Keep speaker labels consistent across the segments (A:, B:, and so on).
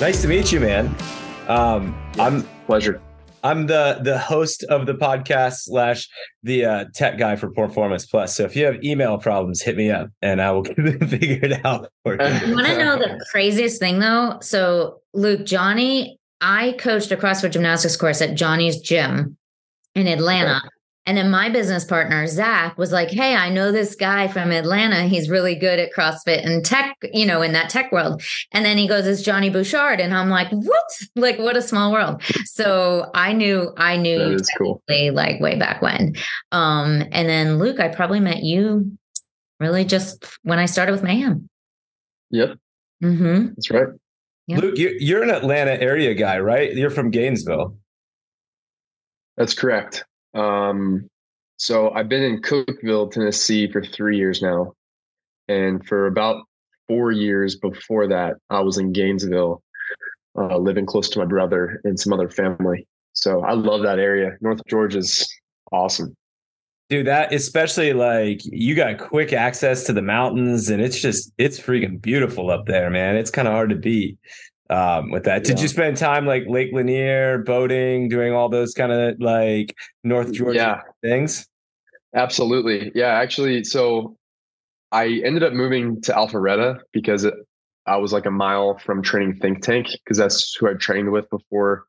A: Nice to meet you, man. Um,
B: Yeah,
A: I'm
B: pleasure.
A: I'm the the host of the podcast slash the uh, tech guy for Performance Plus. So if you have email problems, hit me up and I will figure it out for you.
C: You want to know the craziest thing though? So, Luke, Johnny, I coached a CrossFit gymnastics course at Johnny's gym in Atlanta. And then my business partner, Zach, was like, Hey, I know this guy from Atlanta. He's really good at CrossFit and tech, you know, in that tech world. And then he goes, It's Johnny Bouchard. And I'm like, What? Like, what a small world. So I knew, I knew
B: That cool.
C: like way back when. Um, and then Luke, I probably met you really just when I started with Mayhem.
B: Yep,
C: Mm-hmm.
B: that's right.
C: Yeah.
A: Luke, you, you're an Atlanta area guy, right? You're from Gainesville.
B: That's correct. Um, so I've been in Cookeville, Tennessee for three years now. And for about four years before that, I was in Gainesville, uh, living close to my brother and some other family. So I love that area. North Georgia's awesome.
A: Dude, that especially like you got quick access to the mountains and it's just it's freaking beautiful up there, man. It's kind of hard to beat um with that. Did
B: Yeah.
A: you spend time like Lake Lanier, boating, doing all those kind of like North Georgia
B: Yeah,
A: things?
B: absolutely. Yeah, actually, so I ended up moving to Alpharetta because it, I was like a mile from training Think Tank because that's who I trained with before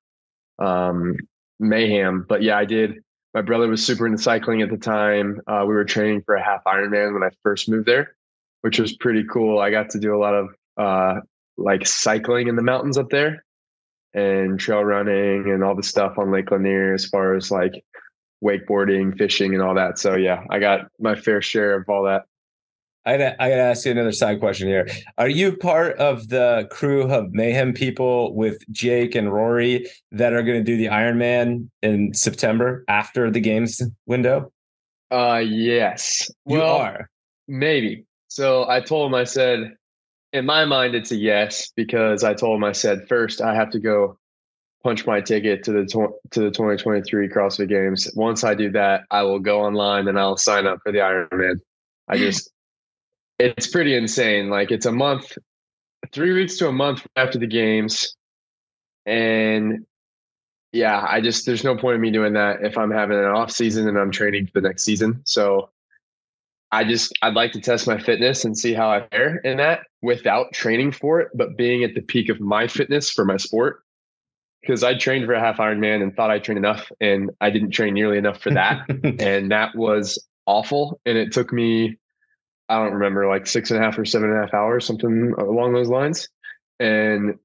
B: um, Mayhem. But yeah, I did. My brother was super into cycling at the time. Uh, we were training for a half Ironman when I first moved there, which was pretty cool. I got to do a lot of uh, like cycling in the mountains up there and trail running and all the stuff on Lake Lanier as far as like wakeboarding, fishing, and all that. So yeah, I got my fair share of all that.
A: I gotta, I gotta ask you another side question here. Are you part of the crew of mayhem people with Jake and Rory that are going to do the Ironman in September after the games window?
B: Uh, yes.
A: You
B: well,
A: are.
B: maybe. So I told him, I said, in my mind, it's a yes because I told him, I said, first I have to go punch my ticket to the to the 2023 CrossFit Games. Once I do that, I will go online and I'll sign up for the Ironman. I just, it's pretty insane. Like it's a month, three weeks to a month after the games, and yeah, I just there's no point in me doing that if I'm having an off season and I'm training for the next season. So I just I'd like to test my fitness and see how I fare in that without training for it, but being at the peak of my fitness for my sport. Because I trained for a half Ironman and thought I trained enough, and I didn't train nearly enough for that, and that was awful. And it took me, I don't remember, like six and a half or seven and a half hours, something along those lines. And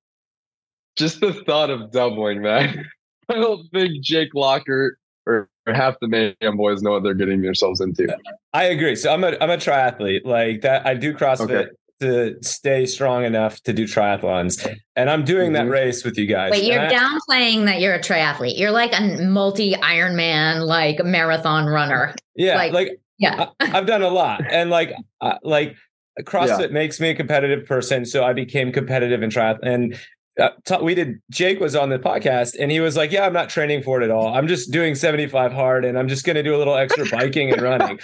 B: just the thought of doubling that, I don't think Jake Locker or, or half the man boys know what they're getting themselves into.
A: I agree. So I'm a I'm a triathlete like that. I do CrossFit
B: Okay.
A: to stay strong enough to do triathlons, and I'm doing that
B: Mhm.
A: race with you guys.
C: But you're
A: I-
C: downplaying that you're a triathlete. You're like a multi Ironman, like marathon runner.
A: yeah,
C: like-
A: like,
C: Yeah.
A: I, I've done a lot, and like uh, like CrossFit makes me a competitive person, so I became competitive in triathlon. And t- we did. Jake was on the podcast, and he was like, "Yeah, I'm not training for it at all. I'm just doing 75 hard, and I'm just going to do a little extra biking and running."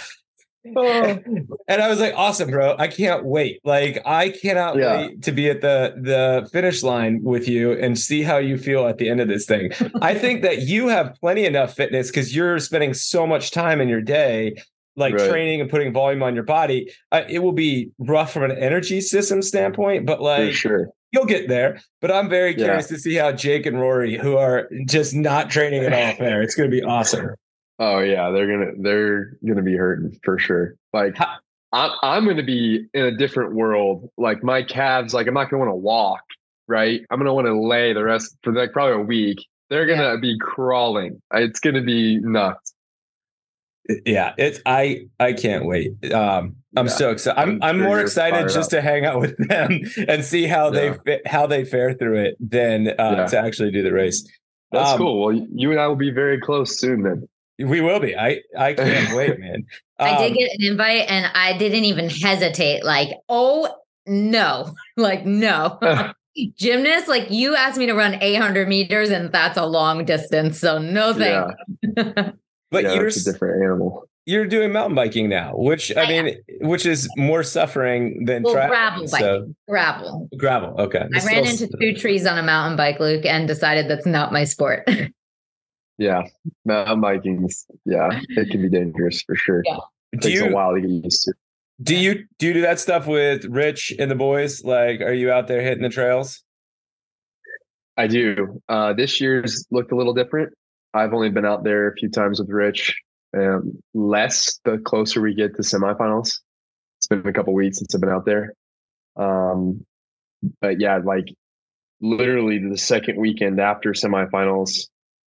A: and I was like, awesome, bro. I can't wait. Like, I cannot
B: Yeah.
A: wait to be at the the finish line with you and see how you feel at the end of this thing. I think that you have plenty enough fitness because you're spending so much time in your day, like
B: Right.
A: training and putting volume on your body. Uh, it will be rough from an energy system standpoint, but
B: for
A: like
B: sure.
A: You'll get there. But I'm very
B: Yeah.
A: curious to see how Jake and Rory, who are just not training at all, fare. It's going to be awesome.
B: Oh yeah, they're gonna they're gonna be hurting for sure. Like
A: How-
B: I'm I'm gonna be in a different world. Like my calves, like I'm not gonna want to walk. Right, I'm gonna want to lay the rest for like probably a week. They're gonna be crawling. It's gonna be nuts.
A: Yeah it's i i can't wait um i'm
B: Yeah,
A: so excited i'm,
B: I'm
A: I'm
B: sure
A: more excited just
B: up.
A: to hang out with them and see how they
B: Yeah.
A: fit how they fare through it than uh
B: Yeah.
A: to actually do the race
B: That's
A: Um,
B: cool. Well, you and I will be very close soon then.
A: we will be i i can't wait man
C: I did
A: Um,
C: get an invite and I didn't even hesitate. Like, oh no, like no. Gymnast, like you asked me to run 800 meters and that's a long distance. So no
B: Yeah,
C: thank you.
A: But
B: yeah,
A: you're
B: it's a different animal.
A: you're doing mountain biking now, which I, I mean, am. which is more suffering than
C: well, gravel biking. So. Gravel.
A: Gravel. Okay.
C: I ran into two trees on a mountain bike, Luke, and decided that's not my sport.
B: yeah, mountain biking. Yeah, it can be dangerous for sure. Yeah. It do takes you, a while to get used to.
A: Do you do you do that stuff with Rich and the boys? Like, are you out there hitting the trails?
B: I do. Uh, this year's looked a little different. I've only been out there a few times with Rich um, less the closer we get to semifinals. It's been a couple weeks since I've been out there. Um, but yeah, like literally the second weekend after semifinals,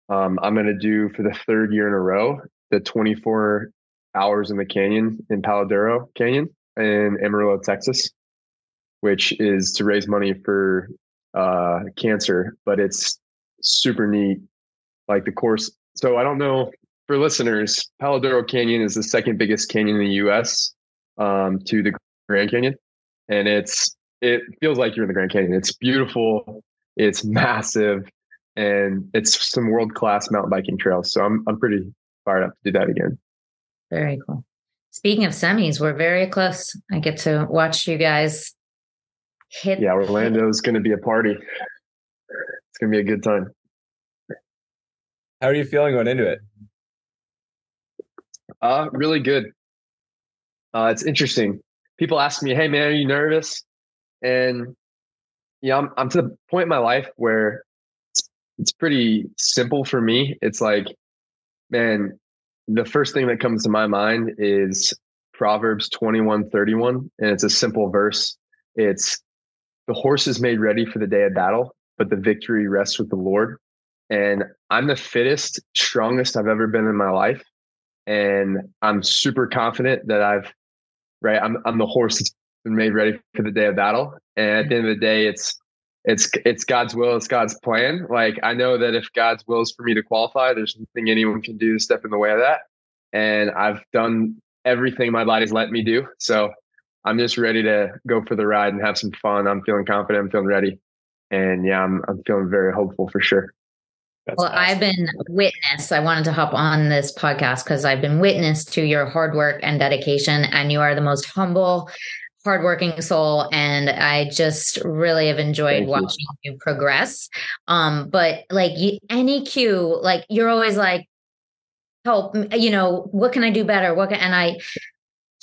B: um, I'm going to do for the third year in a row the 24 hours in the canyon in Palo Duro Canyon in Amarillo, Texas, which is to raise money for uh, cancer. But it's super neat. Like the course. So I don't know for listeners, Palo Duro Canyon is the second biggest canyon in the U.S. Um, to the Grand Canyon, and it's it feels like you're in the Grand Canyon. It's beautiful, it's massive, and it's some world class mountain biking trails. So I'm I'm pretty fired up to do that again.
C: Very cool. Speaking of semis, we're very close. I get to watch you guys hit.
B: Yeah, Orlando's going to be a party. It's going to be a good time.
A: How are you feeling going into it?
B: Uh, really good. Uh, it's interesting. People ask me, "Hey, man, are you nervous?" And yeah, I'm I'm to the point in my life where it's it's pretty simple for me. It's like, man, the first thing that comes to my mind is Proverbs 21, 31. And it's a simple verse. It's the horse is made ready for the day of battle, but the victory rests with the Lord. And I'm the fittest, strongest I've ever been in my life and I'm super confident that I've right. I'm I'm the horse that's been made ready for the day of battle, and at the end of the day, it's it's it's God's will, it's God's plan. Like I know that if God's will is for me to qualify, there's nothing anyone can do to step in the way of that. And I've done everything my body's let me do. So I'm just ready to go for the ride and have some fun. I'm feeling confident. I'm feeling ready. And yeah, I'm I'm feeling very hopeful for sure.
C: That's well, awesome. I've been witness. I wanted to hop on this podcast because I've been witness to your hard work and dedication, and you are the most humble, hardworking soul. And I just really have enjoyed Thank watching you. you. progress. Um, but like you, any cue, like you're always like, help, you know, what can I do better? What can, and I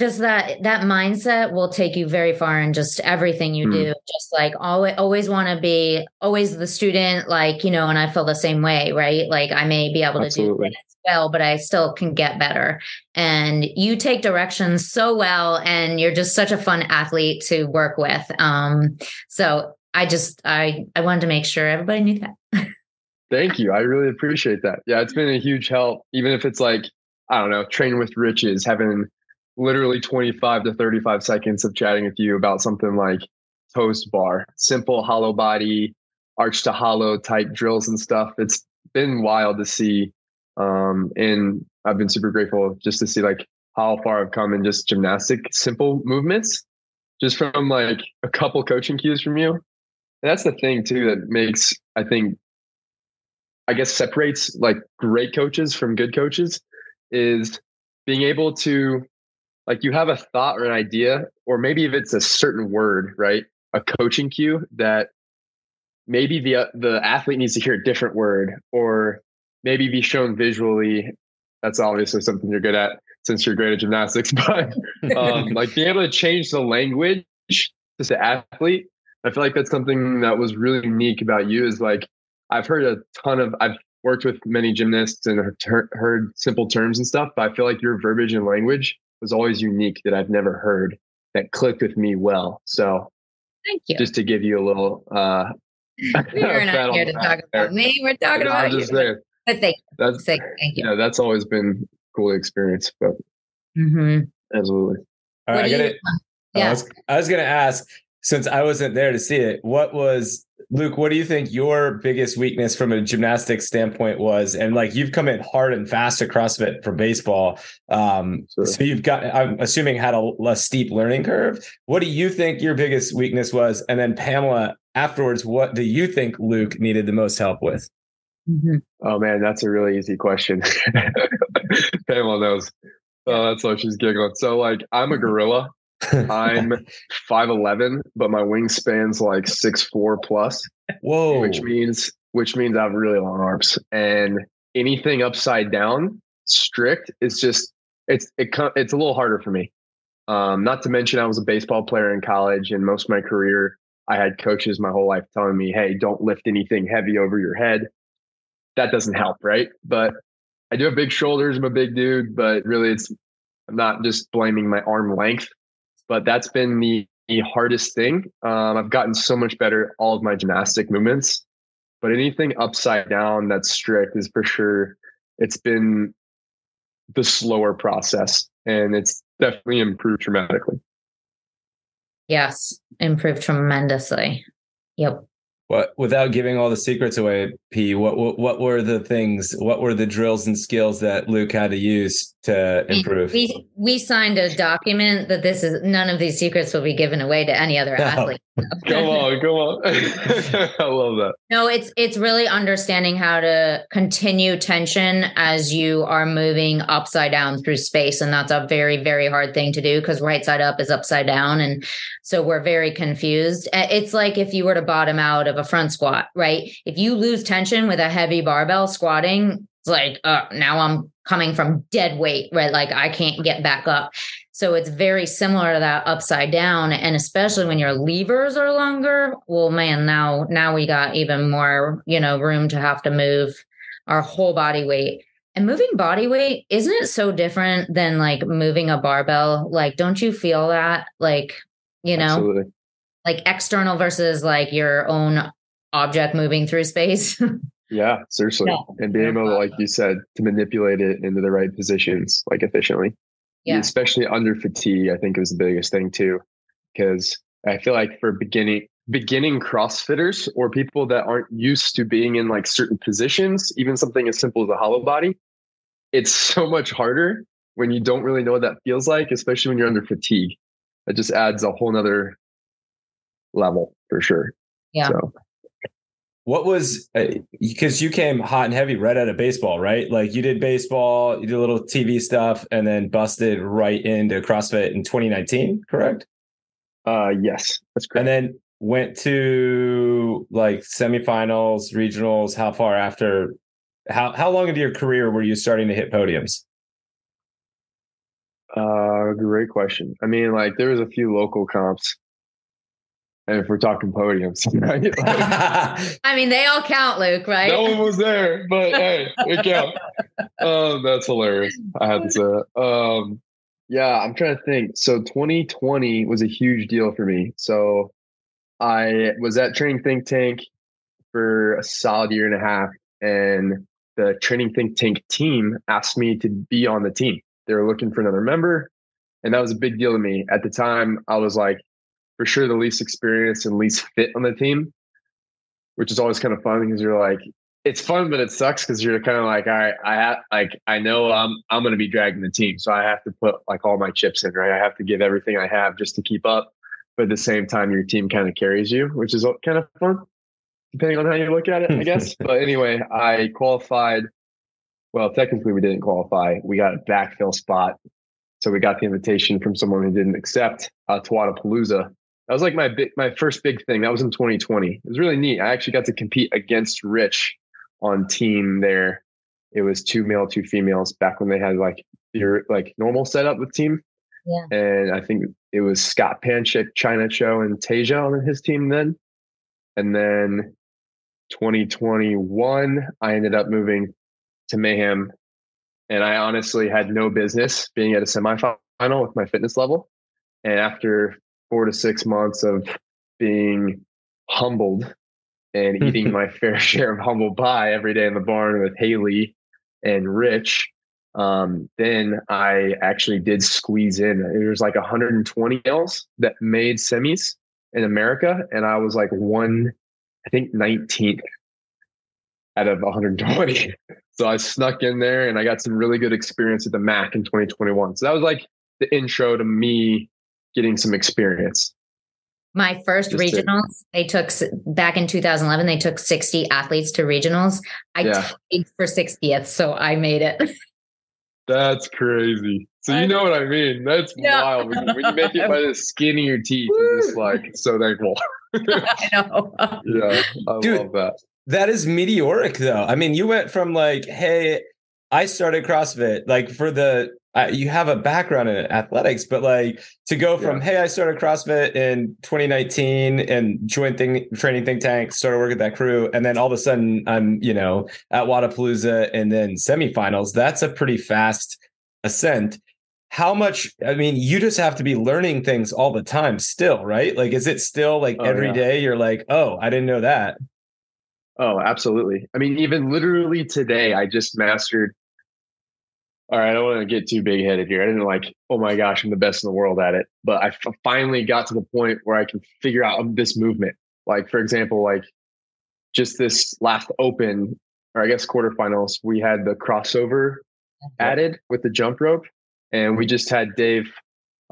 C: just that that mindset will take you very far in just everything you mm. do. Just like always always want to be always the student like you know and i feel the same way right? Like i may be able Absolutely. to do it well but i still can get better. And you take directions so well and you're just such a fun athlete to work with. Um so i just i i wanted to make sure everybody knew that.
B: Thank you. I really appreciate that. Yeah it's been a huge help even if it's like i don't know train with riches having literally 25 to 35 seconds of chatting with you about something like toes to bar, simple hollow body, arch to hollow type drills and stuff. It's been wild to see. Um, and I've been super grateful just to see like how far I've come in just gymnastic simple movements, just from like a couple coaching cues from you. And that's the thing too that makes I think I guess separates like great coaches from good coaches is being able to like you have a thought or an idea, or maybe if it's a certain word, right? A coaching cue that maybe the the athlete needs to hear a different word, or maybe be shown visually. That's obviously something you're good at since you're great at gymnastics, but um, like being able to change the language to the athlete. I feel like that's something that was really unique about you. Is like I've heard a ton of I've worked with many gymnasts and heard simple terms and stuff, but I feel like your verbiage and language was always unique that I've never heard that clicked with me well. So
C: thank you.
B: Just to give you a little uh
C: we are not here to talk about me. We're talking about I'm just you. Saying, but thank you.
B: That's thank you. Yeah, that's always been cool experience. But mm-hmm. absolutely.
A: All right, I got it. Yeah. I was, I was gonna ask, since I wasn't there to see it, what was Luke, what do you think your biggest weakness from a gymnastics standpoint was? And like you've come in hard and fast to CrossFit for baseball. Um, sure. So you've got, I'm assuming, had a, a steep learning curve. What do you think your biggest weakness was? And then Pamela, afterwards, what do you think Luke needed the most help with?
B: Mm-hmm. Oh man, that's a really easy question. Pamela knows. Oh, that's why she's giggling. So like I'm a gorilla. I'm 5'11, but my wingspan's like six four plus.
A: Whoa.
B: Which means which means I have really long arms. And anything upside down, strict, is just it's it it's a little harder for me. Um, not to mention I was a baseball player in college and most of my career I had coaches my whole life telling me, hey, don't lift anything heavy over your head. That doesn't help, right? But I do have big shoulders. I'm a big dude, but really it's I'm not just blaming my arm length, but that's been the, the hardest thing. Um, I've gotten so much better all of my gymnastic movements, but anything upside down that's strict is for sure. It's been the slower process, and it's definitely improved dramatically.
C: Yes, improved tremendously. Yep.
A: What without giving all the secrets away, P, what, what what were the things, what were the drills and skills that Luke had to use to improve?
C: We we signed a document that this is none of these secrets will be given away to any other no. athlete.
B: Come on, come on. I love that.
C: No, it's it's really understanding how to continue tension as you are moving upside down through space. And that's a very, very hard thing to do because right side up is upside down. And so we're very confused. It's like if you were to bottom out of a front squat, right? If you lose tension with a heavy barbell squatting, it's like, uh, now I'm coming from dead weight, right? Like I can't get back up. So it's very similar to that upside down. And especially when your levers are longer, well, man, now, now we got even more, you know, room to have to move our whole body weight. And moving body weight, isn't it so different than like moving a barbell? Like, don't you feel that? Like, you know, Absolutely. like external versus like your own object moving through space.
B: yeah, seriously. Yeah. And being able to, like you said, to manipulate it into the right positions, like efficiently yeah. especially under fatigue i think it was the biggest thing too because i feel like for beginning beginning crossfitters or people that aren't used to being in like certain positions even something as simple as a hollow body it's so much harder when you don't really know what that feels like especially when you're under fatigue. It just adds a whole nother level for sure.
C: Yeah. So
A: what was because uh, you came hot and heavy right out of baseball, right? Like you did baseball, you did a little TV stuff, and then busted right into CrossFit in 2019, correct?
B: Uh, yes, that's correct.
A: And then went to like semifinals, regionals. How far after? How how long into your career were you starting to hit podiums?
B: Uh, great question. I mean, like there was a few local comps if we're talking podiums, right?
C: Like, I mean, they all count, Luke, right?
B: No one was there, but hey, it counts. Um, that's hilarious. I had to say that. Um, yeah, I'm trying to think. So 2020 was a huge deal for me. So I was at Training Think Tank for a solid year and a half, and the Training Think Tank team asked me to be on the team. They were looking for another member, and that was a big deal to me. At the time, I was like, for sure the least experienced and least fit on the team, which is always kind of fun because you're like, it's fun, but it sucks because you're kind of like, all right, I have like I know I'm I'm gonna be dragging the team, so I have to put like all my chips in, right? I have to give everything I have just to keep up. But at the same time, your team kind of carries you, which is kind of fun, depending on how you look at it, I guess. but anyway, I qualified. Well, technically, we didn't qualify. We got a backfill spot, so we got the invitation from someone who didn't accept uh, to Wodapalooza that was like my big, my first big thing. That was in 2020. It was really neat. I actually got to compete against Rich on team there. It was two male, two females back when they had like your like normal setup with team.
C: Yeah.
B: And I think it was Scott Panchik, Chyna Cho, and Tasia on his team then. And then 2021, I ended up moving to Mayhem. And I honestly had no business being at a semifinal with my fitness level. And after four to six months of being humbled and eating my fair share of humble pie every day in the barn with Haley and Rich. Um, then I actually did squeeze in. It was like 120 males that made semis in America, and I was like one, I think 19th out of 120. so I snuck in there, and I got some really good experience at the MAC in 2021. So that was like the intro to me getting some experience.
C: My first Just regionals, to, they took back in 2011, they took 60 athletes to regionals. I yeah. tied for 60th, so I made it.
B: That's crazy. So you know what I mean? That's yeah. wild. When, when, you make it by the skin of your teeth, you're just like so thankful. I know. yeah, I
A: Dude, love that. That is meteoric, though. I mean, you went from like, hey, I started CrossFit, like for the uh, you have a background in athletics, but like to go from yeah. hey, I started CrossFit in 2019 and joined thing, training think tank, started working with that crew, and then all of a sudden I'm you know at Wodapalooza and then semifinals. That's a pretty fast ascent. How much? I mean, you just have to be learning things all the time, still, right? Like, is it still like oh, every yeah. day You're like, oh, I didn't know that.
B: Oh, absolutely. I mean, even literally today, I just mastered all right, I don't want to get too big headed here. I didn't like, oh my gosh, I'm the best in the world at it. But I f- finally got to the point where I can figure out um, this movement. Like, for example, like just this last open, or I guess quarterfinals, we had the crossover added with the jump rope. And we just had Dave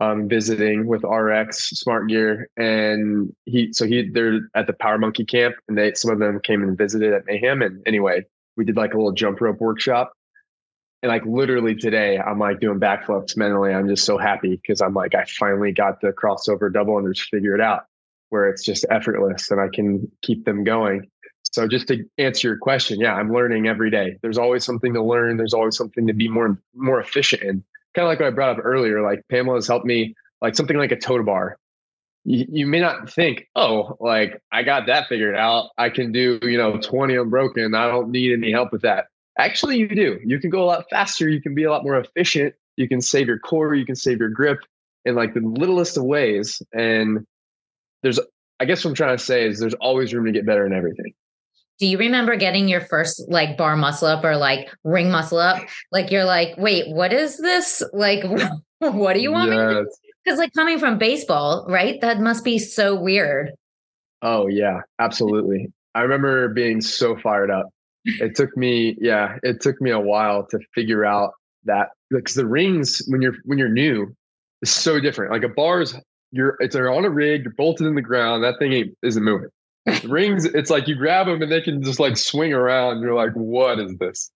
B: um, visiting with RX Smart Gear, and he so he they're at the Power Monkey camp, and they some of them came and visited at Mayhem. And anyway, we did like a little jump rope workshop, and like literally today, I'm like doing backflips mentally. I'm just so happy because I'm like, I finally got the crossover double unders figured out where it's just effortless and I can keep them going. So just to answer your question, yeah, I'm learning every day. There's always something to learn. There's always something to be more more efficient in. Kind of like what I brought up earlier. Like Pamela has helped me, like something like a toes to bar. You, you may not think, oh, like I got that figured out. I can do, you know, 20 unbroken. I don't need any help with that. Actually, you do. You can go a lot faster. You can be a lot more efficient. You can save your core. You can save your grip in like the littlest of ways. And there's, I guess what I'm trying to say is there's always room to get better in everything.
C: Do you remember getting your first like bar muscle up or like ring muscle up? Like you're like, wait, what is this? Like, what do you want yes. me Because like coming from baseball, right? That must be so weird.
B: Oh yeah, absolutely. I remember being so fired up it took me, yeah, it took me a while to figure out that because the rings when you're when you're new is so different. Like a bar's you're it's on a rig, you're bolted in the ground, that thing ain't isn't moving. The rings, it's like you grab them and they can just like swing around. You're like, what is this?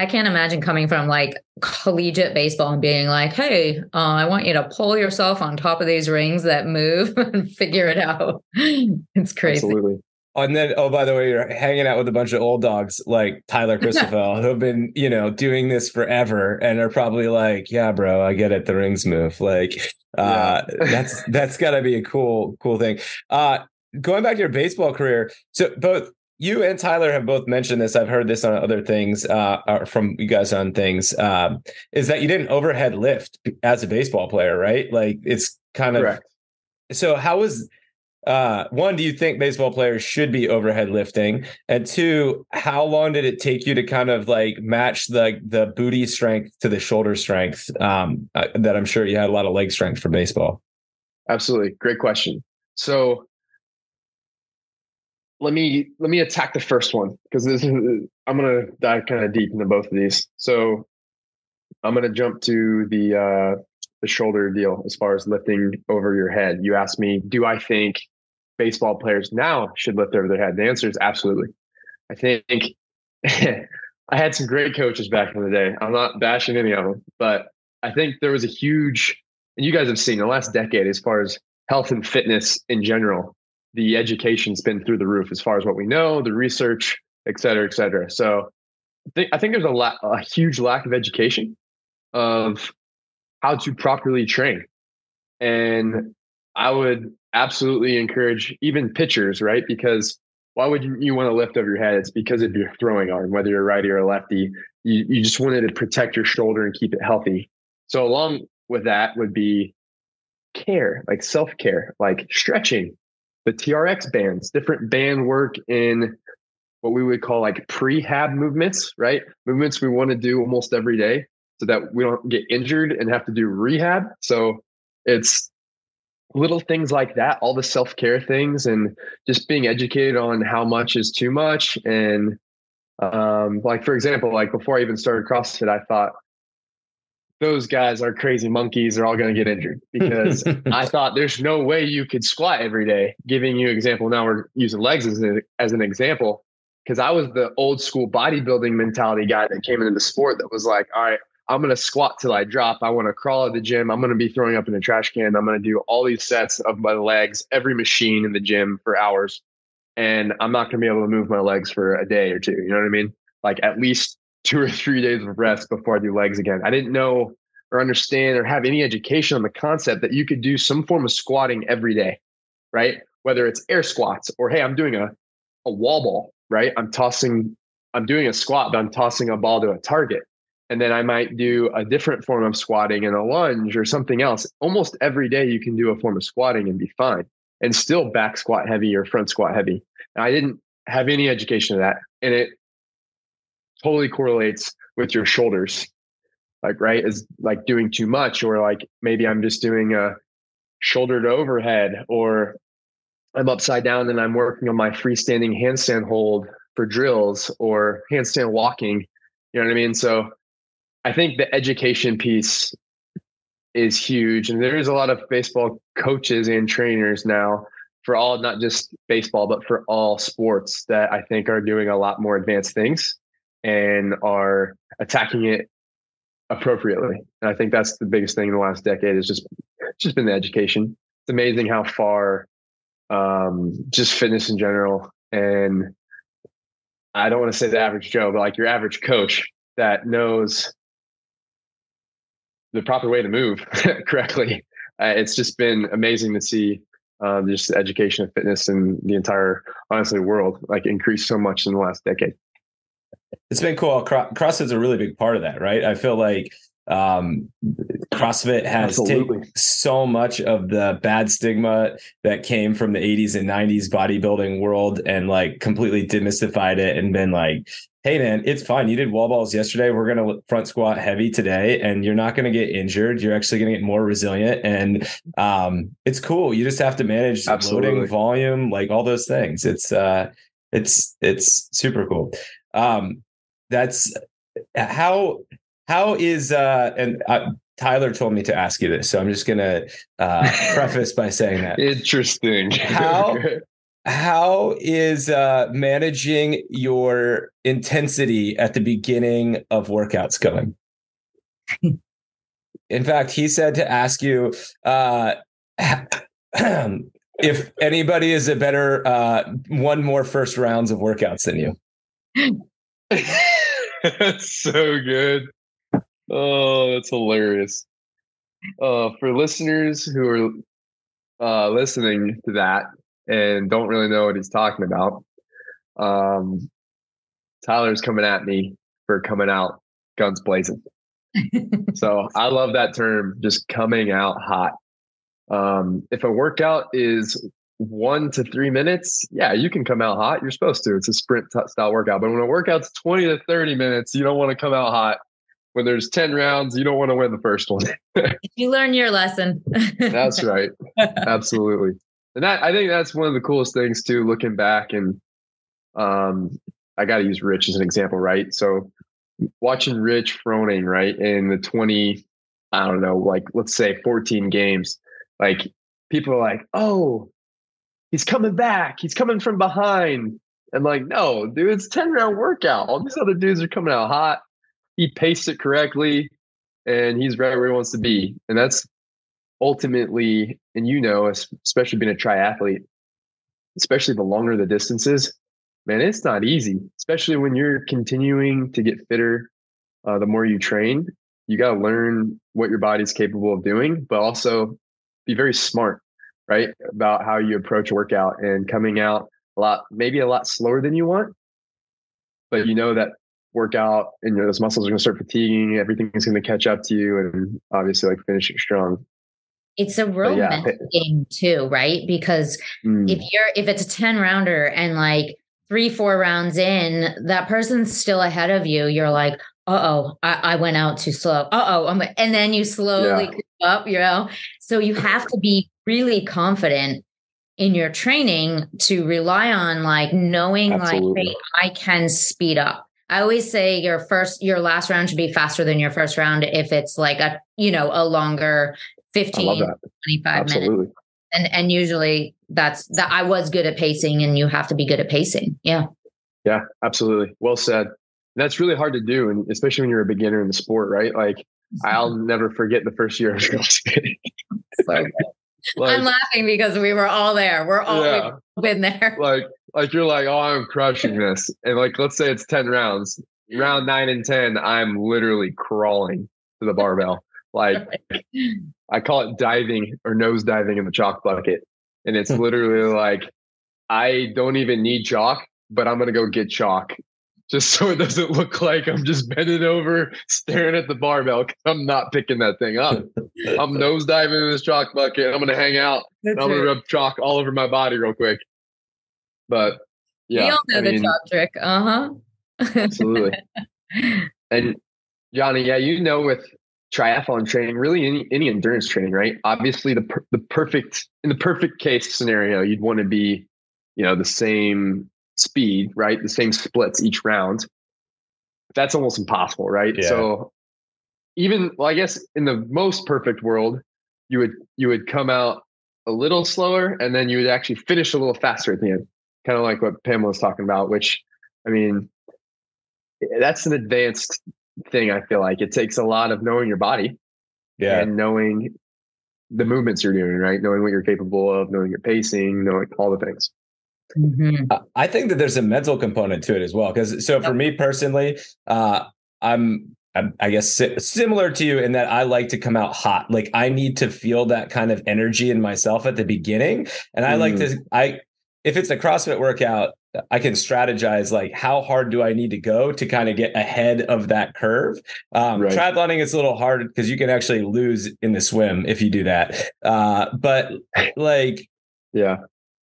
C: I can't imagine coming from like collegiate baseball and being like, "Hey, uh, I want you to pull yourself on top of these rings that move and figure it out." it's crazy. Absolutely.
A: And then, oh, by the way, you're hanging out with a bunch of old dogs like Tyler Christophel, who have been, you know, doing this forever and are probably like, yeah, bro, I get it. The rings move. Like, uh, yeah. that's, that's gotta be a cool, cool thing. Uh, going back to your baseball career. So both you and Tyler have both mentioned this. I've heard this on other things, uh, from you guys on things, um, is that you didn't overhead lift as a baseball player, right? Like it's kind of, Correct. so how was, uh, one, do you think baseball players should be overhead lifting? And two, how long did it take you to kind of like match the the booty strength to the shoulder strength? Um, uh, that I'm sure you had a lot of leg strength for baseball.
B: Absolutely, great question. So let me let me attack the first one because this is I'm gonna dive kind of deep into both of these. So I'm gonna jump to the uh, the shoulder deal as far as lifting over your head. You asked me, do I think baseball players now should lift over their head? The answer is absolutely. I think I had some great coaches back in the day. I'm not bashing any of them, but I think there was a huge, and you guys have seen the last decade as far as health and fitness in general, the education's been through the roof as far as what we know, the research, et cetera, et cetera. So I think, I think there's a, la- a huge lack of education of how to properly train. And I would absolutely encourage even pitchers, right? Because why would you, you want to lift over your head? It's because of your throwing arm, whether you're righty or lefty. You, you just wanted to protect your shoulder and keep it healthy. So along with that would be care, like self care, like stretching, the TRX bands, different band work in what we would call like prehab movements, right? Movements we want to do almost every day so that we don't get injured and have to do rehab. So it's little things like that, all the self care things, and just being educated on how much is too much. And um, like for example, like before I even started CrossFit, I thought those guys are crazy monkeys. They're all going to get injured because I thought there's no way you could squat every day. Giving you example, now we're using legs as an, as an example because I was the old school bodybuilding mentality guy that came into the sport that was like, all right, I'm going to squat till I drop. I want to crawl at the gym. I'm going to be throwing up in a trash can. I'm going to do all these sets of my legs, every machine in the gym for hours. And I'm not going to be able to move my legs for a day or two. You know what I mean? Like at least two or three days of rest before I do legs again. I didn't know or understand or have any education on the concept that you could do some form of squatting every day, right? Whether it's air squats or, hey, I'm doing a, a wall ball, right? I'm tossing, I'm doing a squat, but I'm tossing a ball to a target. And then I might do a different form of squatting and a lunge or something else. Almost every day you can do a form of squatting and be fine and still back squat heavy or front squat heavy. And I didn't have any education of that. And it totally correlates with your shoulders like right is like doing too much or like maybe i'm just doing a shoulder to overhead or i'm upside down and i'm working on my freestanding handstand hold for drills or handstand walking you know what i mean so i think the education piece is huge and there's a lot of baseball coaches and trainers now for all not just baseball but for all sports that i think are doing a lot more advanced things and are attacking it appropriately. And I think that's the biggest thing in the last decade is just just been the education. It's amazing how far um, just fitness in general and I don't want to say the average Joe, but like your average coach that knows the proper way to move correctly. Uh, it's just been amazing to see um, just the education of fitness in the entire, honestly, world like increase so much in the last decade.
A: It's been cool. CrossFit's a really big part of that, right? I feel like um, CrossFit has taken so much of the bad stigma that came from the 80s and 90s bodybuilding world and like completely demystified it and been like, hey man, it's fine. You did wall balls yesterday. We're gonna front squat heavy today, and you're not gonna get injured. You're actually gonna get more resilient, and um, it's cool. You just have to manage Absolutely. loading, volume, like all those things. It's uh, it's it's super cool. Um, that's how how is uh and uh, Tyler told me to ask you this, so I'm just gonna uh, preface by saying that.
B: Interesting.
A: How how is uh, managing your intensity at the beginning of workouts going? In fact, he said to ask you uh, if anybody is a better uh, one more first rounds of workouts than you.
B: that's so good. Oh, that's hilarious. Uh, for listeners who are uh, listening to that and don't really know what he's talking about, um, Tyler's coming at me for coming out guns blazing. so I love that term, just coming out hot. Um, if a workout is one to three minutes, yeah, you can come out hot. You're supposed to. It's a sprint style workout. But when a workout's 20 to 30 minutes, you don't want to come out hot. When there's 10 rounds, you don't want to win the first one.
C: you learn your lesson.
B: that's right. Absolutely. And that, I think that's one of the coolest things too, looking back. And um, I got to use Rich as an example, right? So watching Rich Froning, right, in the 20, I don't know, like let's say 14 games, like people are like, oh, he's coming back. He's coming from behind. And like, no, dude, it's 10 round workout. All these other dudes are coming out hot. He paced it correctly and he's right where he wants to be. And that's ultimately, and you know, especially being a triathlete, especially the longer the distances, man, it's not easy, especially when you're continuing to get fitter. Uh, the more you train, you got to learn what your body's capable of doing, but also be very smart right? About how you approach workout and coming out a lot, maybe a lot slower than you want, but you know that workout and you know, those muscles are going to start fatiguing. Everything is going to catch up to you, and obviously, like finish it strong.
C: It's a real yeah, mental game too, right? Because mm. if you're if it's a ten rounder and like three four rounds in, that person's still ahead of you. You're like, uh oh, I, I, went out too slow. Uh oh, and then you slowly yeah. up, you know. So you have to be really confident in your training to rely on like knowing Absolutely. like hey, I can speed up. I always say your first your last round should be faster than your first round if it's like a you know a longer 15 25 Absolutely. minutes. And and usually that's that I was good at pacing and you have to be good at pacing. Yeah.
B: Yeah, absolutely. Well said. that's really hard to do, and especially when you're a beginner in the sport, right? Like I'll never forget the first year of CrossFit.
C: like, I'm laughing because we were all there. We're all yeah, been there.
B: Like, like you're like, oh, I'm crushing this, and like, let's say it's ten rounds. Round nine and ten, I'm literally crawling to the barbell. Like, I call it diving or nose diving in the chalk bucket, and it's literally like, I don't even need chalk, but I'm gonna go get chalk just so it doesn't look like I'm just bending over staring at the barbell because I'm not picking that thing up. I'm nose diving in this chalk bucket. I'm gonna hang out. I'm gonna rub chalk all over my body real quick. But yeah,
C: we all know I the mean, chalk trick. Uh huh.
B: absolutely. And Johnny, yeah, you know, with triathlon training, really any any endurance training, right? Obviously, the per- the perfect in the perfect case scenario, you'd want to be, you know, the same speed, right? The same splits each round. That's almost impossible, right? Yeah. So even well, I guess in the most perfect world, you would you would come out a little slower and then you would actually finish a little faster at the end. Kind of like what Pamela was talking about, which I mean that's an advanced thing, I feel like. It takes a lot of knowing your body. Yeah. And knowing the movements you're doing, right? Knowing what you're capable of, knowing your pacing, knowing all the things.
A: Mm-hmm. I think that there's a mental component to it as well. Because so for me personally, uh, I'm I guess similar to you in that I like to come out hot. Like I need to feel that kind of energy in myself at the beginning, and I mm. like to. I if it's a CrossFit workout, I can strategize like how hard do I need to go to kind of get ahead of that curve. Um, right. Triathloning is a little hard because you can actually lose in the swim if you do that. Uh, but like,
B: yeah,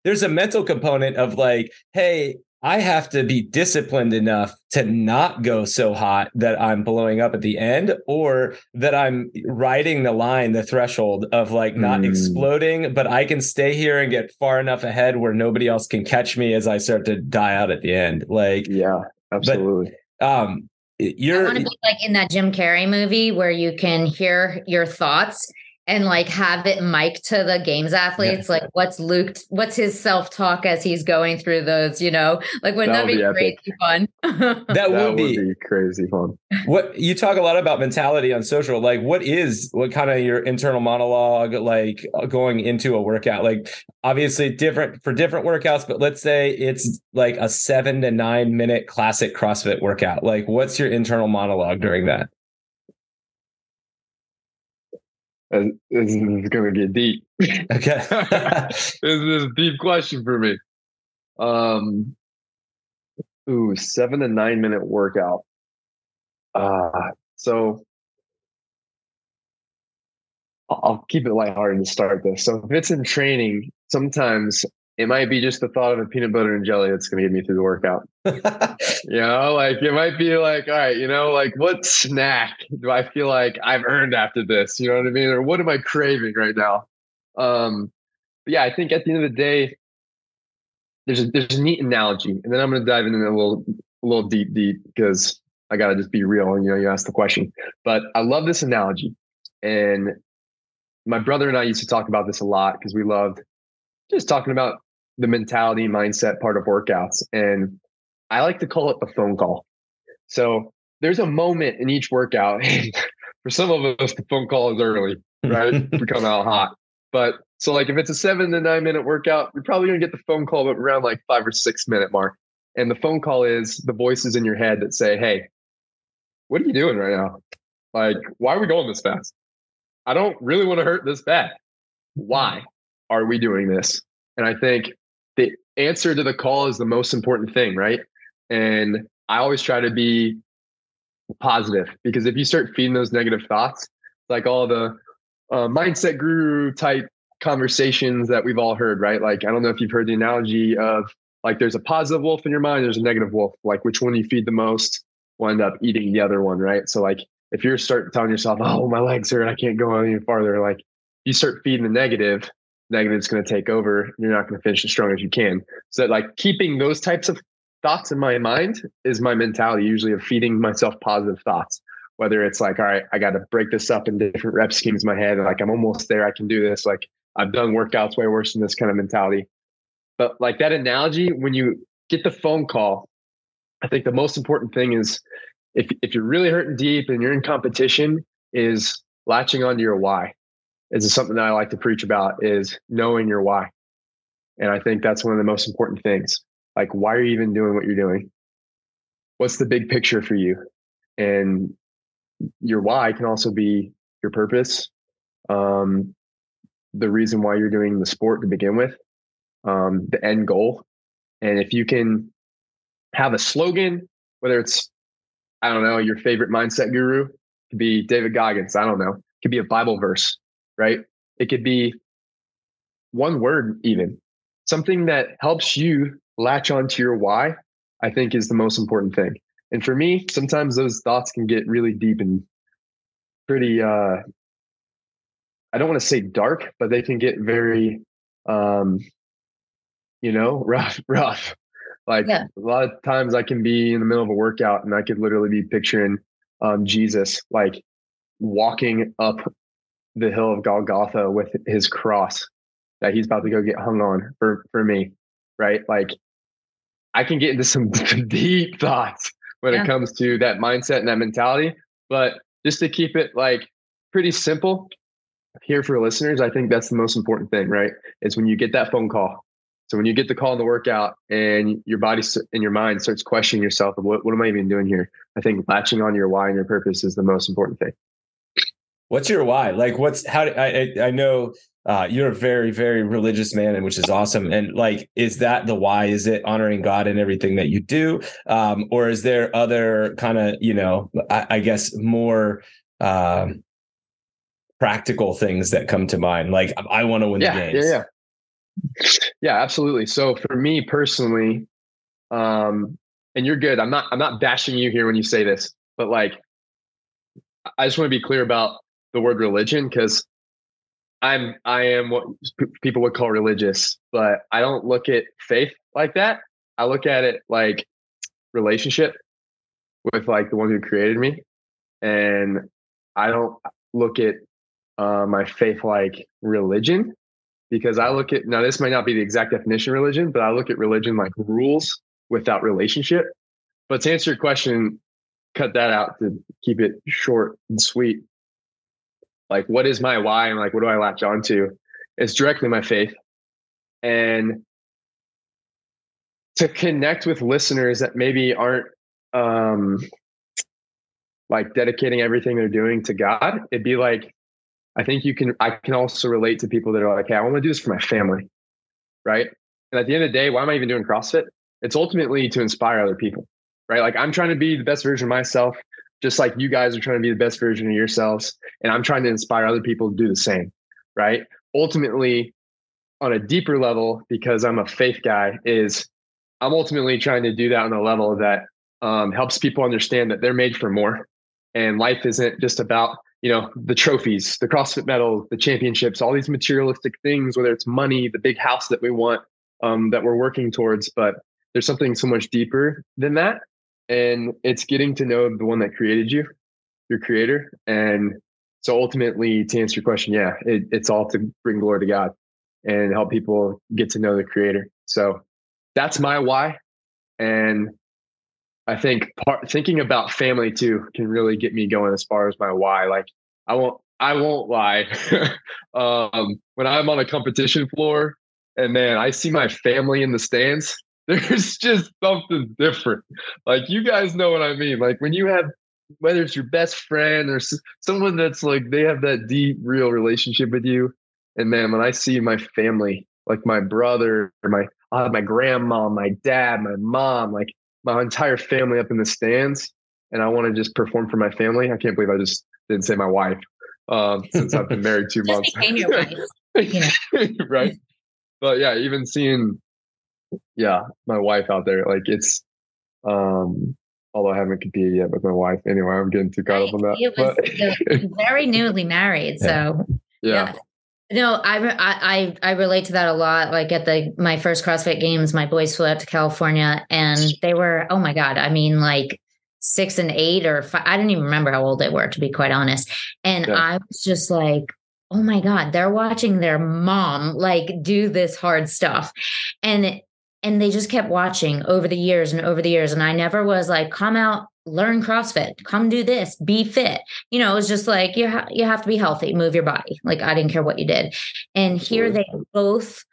A: there's a mental component of like, hey, I have to be disciplined enough to not go so hot that I'm blowing up at the end or that I'm riding the line, the threshold of like not mm. exploding, but I can stay here and get far enough ahead where nobody else can catch me as I start to die out at the end. Like,
B: yeah, absolutely.
A: But, um, you're
C: I want to be like in that Jim Carrey movie where you can hear your thoughts and like have it mic to the games athletes yeah. like what's luke what's his self-talk as he's going through those you know? Like wouldn't that, that be, be crazy fun?
A: That, that would, be,
B: be, crazy fun.
A: What you talk a lot about mentality on social like what is what kind of your internal monologue like uh, going into a workout? Like obviously different for different workouts but let's say it's like a seven to nine minute classic crossfit workout. Like what's your internal monologue during that
B: this is going to get deep.
A: Okay.
B: this is a deep question for me. Um, ooh, seven to nine minute workout. Uh, so I'll keep it lighthearted to start this. So if it's in training, sometimes it might be just the thought of a peanut butter and jelly that's going to get me through the workout. you know, like it might be like, all right, you know, like what snack do I feel like I've earned after this? You know what I mean? Or what am I craving right now? Um, but yeah, I think at the end of the day, there's a, there's a neat analogy, and then I'm going to dive into a little a little deep, deep because I got to just be real. And you know, you asked the question, but I love this analogy, and my brother and I used to talk about this a lot because we loved just talking about the mentality mindset part of workouts. And I like to call it the phone call. So there's a moment in each workout. For some of us, the phone call is early, right? we come out hot. But so like if it's a seven to nine minute workout, you're probably gonna get the phone call around like five or six minute mark. And the phone call is the voices in your head that say, Hey, what are you doing right now? Like, why are we going this fast? I don't really want to hurt this bad. Why are we doing this? And I think the answer to the call is the most important thing, right? And I always try to be positive because if you start feeding those negative thoughts, like all the uh, mindset guru type conversations that we've all heard, right? Like, I don't know if you've heard the analogy of like there's a positive wolf in your mind, there's a negative wolf. Like, which one you feed the most will end up eating the other one, right? So, like, if you're start telling yourself, oh, my legs hurt, I can't go any farther, like, you start feeding the negative, negative is going to take over. You're not going to finish as strong as you can. So, like keeping those types of thoughts in my mind is my mentality, usually of feeding myself positive thoughts. Whether it's like, all right, I got to break this up in different rep schemes in my head. Like I'm almost there. I can do this. Like I've done workouts way worse than this kind of mentality. But like that analogy, when you get the phone call, I think the most important thing is if if you're really hurting deep and you're in competition, is latching onto your why. Is something that I like to preach about is knowing your why. And I think that's one of the most important things. Like, why are you even doing what you're doing? What's the big picture for you? And your why can also be your purpose, um, the reason why you're doing the sport to begin with, um, the end goal. And if you can have a slogan, whether it's, I don't know, your favorite mindset guru, could be David Goggins, I don't know, could be a Bible verse, right? It could be one word, even something that helps you latch onto your why, I think is the most important thing. And for me, sometimes those thoughts can get really deep and pretty uh I don't want to say dark, but they can get very um you know, rough, rough. Like yeah. a lot of times I can be in the middle of a workout and I could literally be picturing um Jesus like walking up the hill of Golgotha with his cross that he's about to go get hung on for for me, right? Like I can get into some deep thoughts when yeah. it comes to that mindset and that mentality, but just to keep it like pretty simple here for listeners, I think that's the most important thing, right? Is when you get that phone call. So when you get the call in the workout and your body and your mind starts questioning yourself of what, what am I even doing here? I think latching on your why and your purpose is the most important thing.
A: What's your why? Like, what's how? I I know uh, you're a very very religious man, and which is awesome. And like, is that the why? Is it honoring God in everything that you do, um, or is there other kind of you know, I, I guess more um, practical things that come to mind? Like, I want to win
B: yeah,
A: the games.
B: Yeah, yeah, yeah, absolutely. So for me personally, um, and you're good. I'm not. I'm not bashing you here when you say this, but like, I just want to be clear about the word religion because I'm I am what people would call religious, but I don't look at faith like that. I look at it like relationship with like the one who created me, and I don't look at uh, my faith like religion because I look at now this might not be the exact definition of religion, but I look at religion like rules without relationship. But to answer your question, cut that out to keep it short and sweet like what is my why and like what do i latch onto? It's directly my faith. And to connect with listeners that maybe aren't um like dedicating everything they're doing to god it'd be like i think you can i can also relate to people that are like hey i want to do this for my family right? And at the end of the day why am i even doing crossfit? It's ultimately to inspire other people right? Like i'm trying to be the best version of myself just like you guys are trying to be the best version of yourselves and i'm trying to inspire other people to do the same right? Ultimately on a deeper level because i'm a faith guy is i'm ultimately trying to do that on a level that um, helps people understand that they're made for more and life isn't just about you know the trophies the crossfit medals the championships all these materialistic things whether it's money the big house that we want um, that we're working towards but there's something so much deeper than that and it's getting to know the one that created you, your creator. And so ultimately, to answer your question, yeah, it, it's all to bring glory to God and help people get to know the creator. So that's my why. And I think part, thinking about family too can really get me going as far as my why. Like I won't, I won't lie. um, when I'm on a competition floor and man, I see my family in the stands, there's just something different. Like you guys know what I mean. Like when you have whether it's your best friend or someone that's like they have that deep real relationship with you and man when i see my family like my brother or my uh, my grandma my dad my mom like my entire family up in the stands and i want to just perform for my family i can't believe i just didn't say my wife um, since i've been married two months right but yeah even seeing yeah, my wife out there. Like it's um although I haven't competed yet with my wife. Anyway, I'm getting too caught up on that.
C: It was very newly married. So
B: yeah. yeah.
C: No, I, I I relate to that a lot. Like at the my first CrossFit Games, my boys flew out to California, and they were oh my god! I mean, like six and eight or five, I didn't even remember how old they were to be quite honest. And yeah. I was just like, oh my god, they're watching their mom like do this hard stuff, and and they just kept watching over the years and over the years. And I never was like, come out, learn CrossFit, come do this, be fit. You know, it was just like you ha- you have to be healthy, move your body. Like I didn't care what you did. And here they both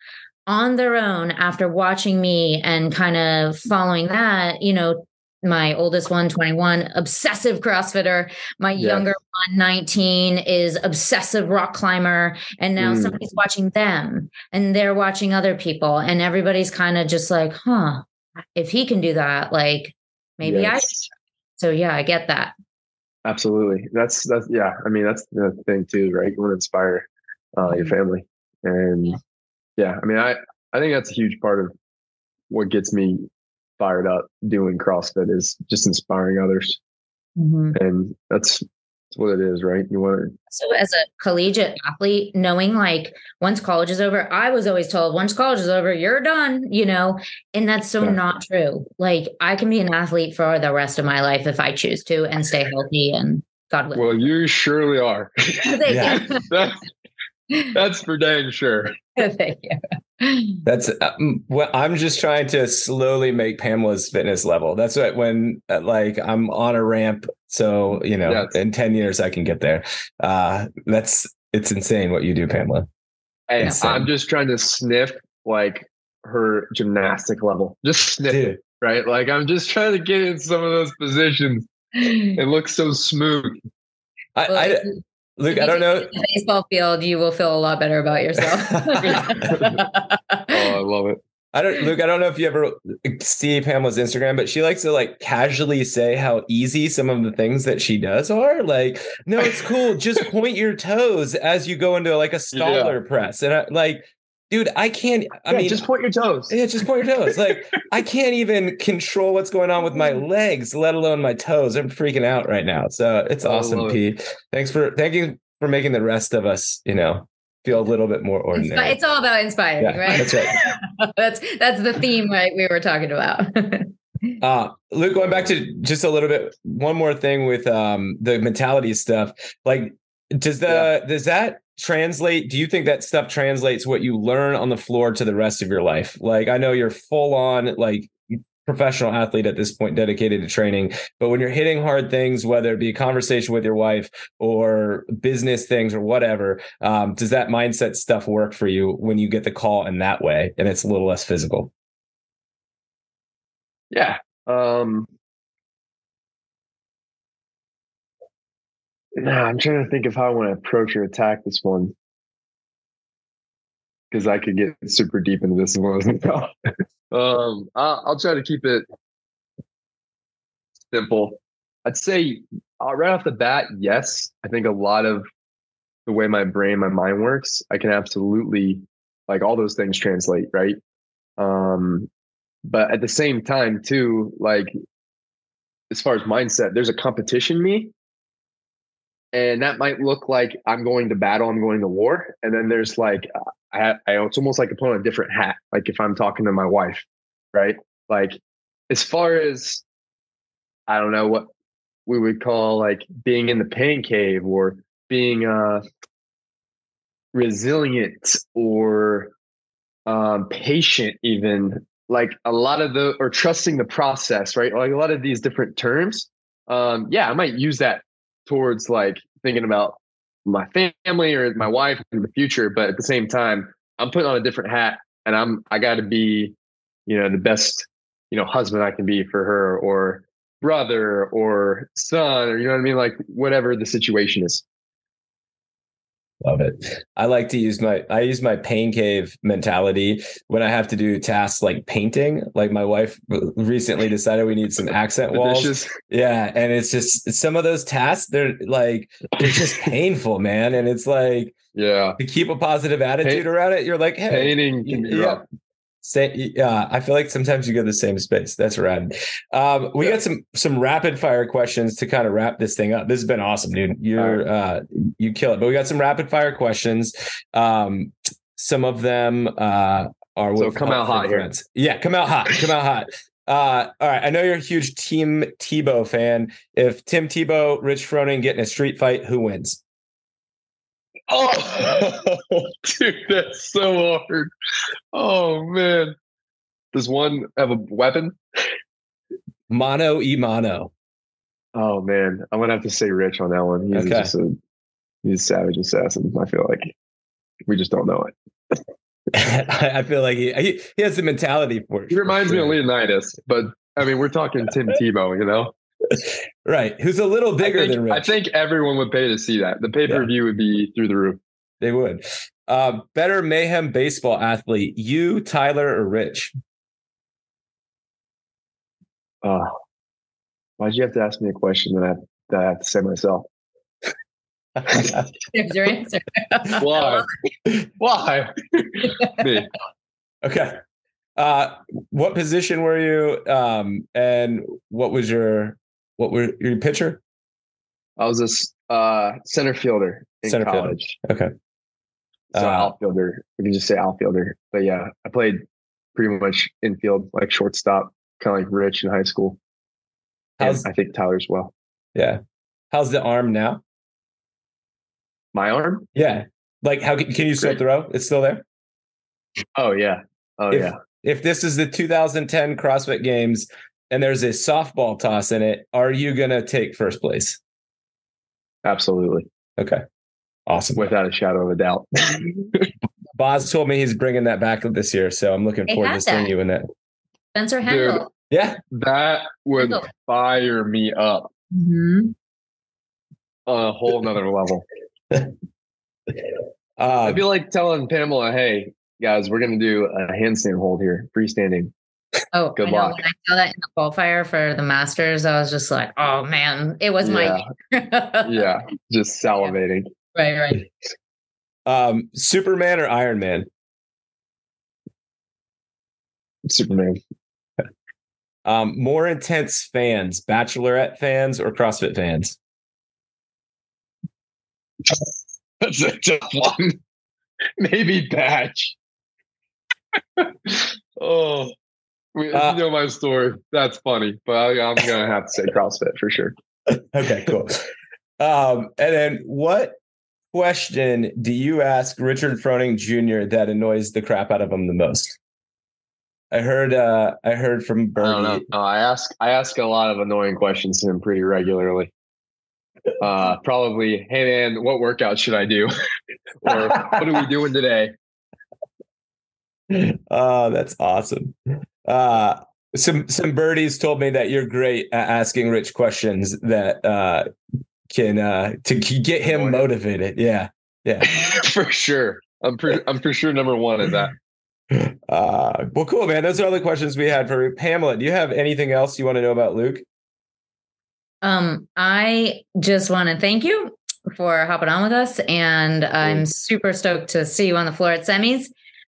C: on their own after watching me and kind of following that, you know, my oldest one 21 obsessive crossfitter my yes. younger one 19 is obsessive rock climber and now mm. somebody's watching them and they're watching other people and everybody's kind of just like huh if he can do that like maybe yes. i so yeah i get that
B: absolutely that's that's yeah i mean that's the thing too right you want to inspire uh, your mm-hmm. family and yeah i mean i i think that's a huge part of what gets me fired up doing CrossFit is just inspiring others. Mm-hmm. And that's, that's what it is, right? You want to.
C: So, as a collegiate athlete, knowing like once college is over, I was always told once college is over, you're done, you know, and that's so yeah. not true. Like, I can be an athlete for the rest of my life if I choose to and stay healthy and God willing.
B: Well, you surely are. yeah. That's for dang sure. Thank
A: you. That's um, well, I'm just trying to slowly make Pamela's fitness level. That's what when uh, like I'm on a ramp, so you know, yes. in ten years I can get there. Uh, that's it's insane what you do, Pamela.
B: And I'm just trying to sniff like her gymnastic level, just sniff Dude. it, right? Like I'm just trying to get in some of those positions. It looks so smooth.
A: I, I, Luke, I don't know.
C: baseball field, you will feel a lot better about yourself.
B: oh, I love it.
A: I don't, Luke. I don't know if you ever see Pamela's Instagram, but she likes to like casually say how easy some of the things that she does are. Like, no, it's cool. Just point your toes as you go into like a Stalder yeah. press, and I, like, dude, I can't. I
B: yeah,
A: mean,
B: just point your toes.
A: Yeah, just point your toes. like, I can't even control what's going on with my legs, let alone my toes. I'm freaking out right now. So it's awesome, P. It. Thanks for thank you for making the rest of us, you know, feel a little bit more ordinary.
C: It's all about inspiring, yeah, right?
A: That's right.
C: that's that's the theme, right? We were talking about.
A: uh Luke, going back to just a little bit, one more thing with um the mentality stuff. Like, does the yeah. does that translate do you think that stuff translates what you learn on the floor to the rest of your life like i know you're full on like professional athlete at this point dedicated to training but when you're hitting hard things whether it be a conversation with your wife or business things or whatever um, does that mindset stuff work for you when you get the call in that way and it's a little less physical
B: yeah um nah, i'm trying to think of how i want to approach or attack this one because i could get super deep into this well Um, I'll, I'll try to keep it simple. I'd say uh, right off the bat, yes. I think a lot of the way my brain, my mind works, I can absolutely like all those things translate, right? Um, but at the same time, too, like as far as mindset, there's a competition me. And that might look like I'm going to battle, I'm going to war. And then there's like I, I it's almost like I put on a different hat. Like if I'm talking to my wife, right? Like as far as I don't know what we would call like being in the pain cave or being uh resilient or um patient even like a lot of the or trusting the process right like a lot of these different terms um yeah i might use that towards like thinking about my family or my wife in the future but at the same time i'm putting on a different hat and i'm i got to be you know the best you know husband i can be for her or brother or son or you know what i mean? Like whatever the situation is
A: Love it. I like to use my I use my pain cave mentality when I have to do tasks like painting. Like my wife recently decided we need some accent walls. Yeah, and it's just some of those tasks they're like they're just painful, man. And it's like
B: yeah,
A: to keep a positive attitude around it, you're like, hey,
B: painting can be yeah, rough.
A: Say, yeah, I feel like sometimes you go the same space. That's rad. Um, we yeah. got some some rapid fire questions to kind of wrap this thing up. This has been awesome, dude. You're uh, you kill it. But we got some rapid fire questions. Um, some of them uh, are
B: so come out hot friends.
A: here. Yeah, come out hot. Come out hot. Uh, all right. I know you're a huge Team Tebow fan. If Tim Tebow, Rich Froning get in a street fight, who wins?
B: Oh, dude, that's so hard. Oh man. Does one have a weapon?
A: Mono e mono.
B: Oh man, I'm gonna have to say Rich on that one. He's
A: Okay.
B: just a he's a savage assassin. I feel like we just don't know it.
A: I feel like he, he he has the mentality for it.
B: He reminds me of Leonidas, but I mean, we're talking Tim Tebow, you know.
A: Right. Who's a little bigger
B: think,
A: than Rich.
B: I think everyone would pay to see that. The pay per view would be through the roof.
A: they would. Uh, better mayhem baseball athlete, you, Tyler, or Rich?
B: Uh, why'd you have to ask me a question that I, that I have to say myself?
C: There's your answer.
B: Why? Why? me.
A: okay. Uh, what position were you? Um, and what was your what were your pitcher?
B: I was a uh, center fielder in
A: Center fielder.
B: college.
A: Okay.
B: So
A: Uh,
B: outfielder. We can just say outfielder. But yeah, I played pretty much infield, like shortstop, kind of like Rich in high school. And
A: How's
B: I think Tyler's well.
A: yeah? How's the arm now?
B: My arm?
A: Yeah. Like how can, can you still
B: Great.
A: throw? It's still there.
B: Oh yeah. Oh
A: if,
B: yeah.
A: If this is the 2010 CrossFit Games and there's a softball toss in it, are you gonna take first place?
B: Absolutely.
A: Okay. Awesome.
B: Without a shadow of a doubt.
A: Boz told me he's bringing that back this year, so I'm looking
C: They
A: forward to
C: had
A: seeing you in that.
C: Spencer Hendel.
A: Yeah.
B: that would
C: Hendel.
B: fire me up
C: Mhm.
B: on a whole nother level.
A: Uh,
B: I'd be like telling Pamela, hey, guys, we're going to do a handstand hold here, freestanding.
C: Oh,
B: Good
C: I know.
B: luck.
C: When I saw that in the qualifier for the Masters, I was just like, oh man, it was my
B: Yeah. yeah, just salivating.
C: right, right.
A: um, Superman or Iron Man?
B: Superman.
A: Um, more intense fans, Bachelorette fans or CrossFit fans?
B: That's a tough one. Maybe Batch. oh, you know my story. That's funny, but I, I'm going to have to say CrossFit for sure.
A: Okay, cool. um, and then what question do you ask Richard Froning Jr. that annoys the crap out of him the most? I heard uh I heard from
B: I.
A: Bernie.
B: No, I ask I ask a lot of annoying questions to him pretty regularly. Uh, probably, hey man, what workout should I do? or what are we doing today?
A: Oh, that's awesome. Uh some some birdies told me that you're great at asking Rich questions that uh can uh to get him motivated. Yeah. Yeah.
B: for sure. I'm for, I'm for sure number one in that.
A: Uh well cool man. Those are all the questions we had for Pamela. Do you have anything else you want to know about Luke?
C: Um, I just want to thank you for hopping on with us, and I'm super stoked to see you on the floor at semis.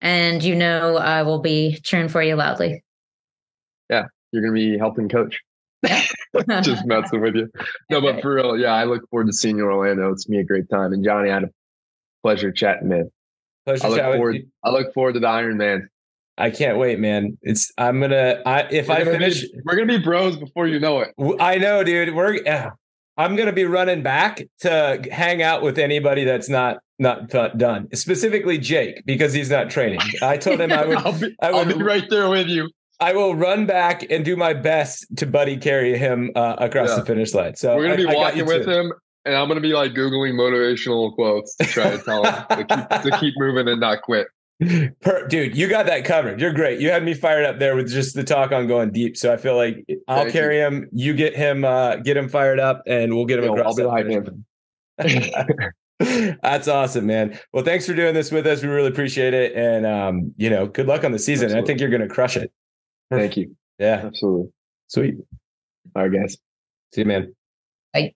C: And you know, I will be cheering for you loudly.
B: Yeah, you're gonna be helping coach. Just messing with you. No, but for real, yeah, I look forward to seeing you in Orlando. It's gonna be a great time. And Johnny, I had a pleasure chatting, man.
A: Pleasure
B: I look
A: chatting with
B: forward.
A: you.
B: I look forward to the Iron Man.
A: I can't wait, man. It's I'm gonna I if
B: We're
A: I finish
B: be, we're gonna be bros before you know it.
A: I know, dude. We're yeah. I'm gonna be running back to hang out with anybody that's not not done. Specifically Jake because he's not training. I told him I would
B: I'll be,
A: I
B: I'll be right there with you.
A: I will run back and do my best to buddy carry him uh, across
B: Yeah.
A: the finish line. So
B: We're gonna be
A: I- I
B: walking with
A: too.
B: him, and I'm gonna be like googling motivational quotes to try to tell him to keep, to keep moving and not quit.
A: Per- dude, you got that covered. You're great. You had me fired up there with just the talk on going deep. So I feel like I'll
B: Thank you.
A: carry him. You get him, uh, get him fired up, and we'll get him
B: Yo,
A: across.
B: I'll be the
A: that
B: hype
A: finish
B: man.
A: line. That's awesome, man. Well, thanks for doing this with us. We really appreciate it, and um, you know, good luck on the season. I think you're going to crush it.
B: Thank you.
A: Yeah,
B: Absolutely.
A: sweet.
B: All right, guys.
A: See you, man.
C: Bye.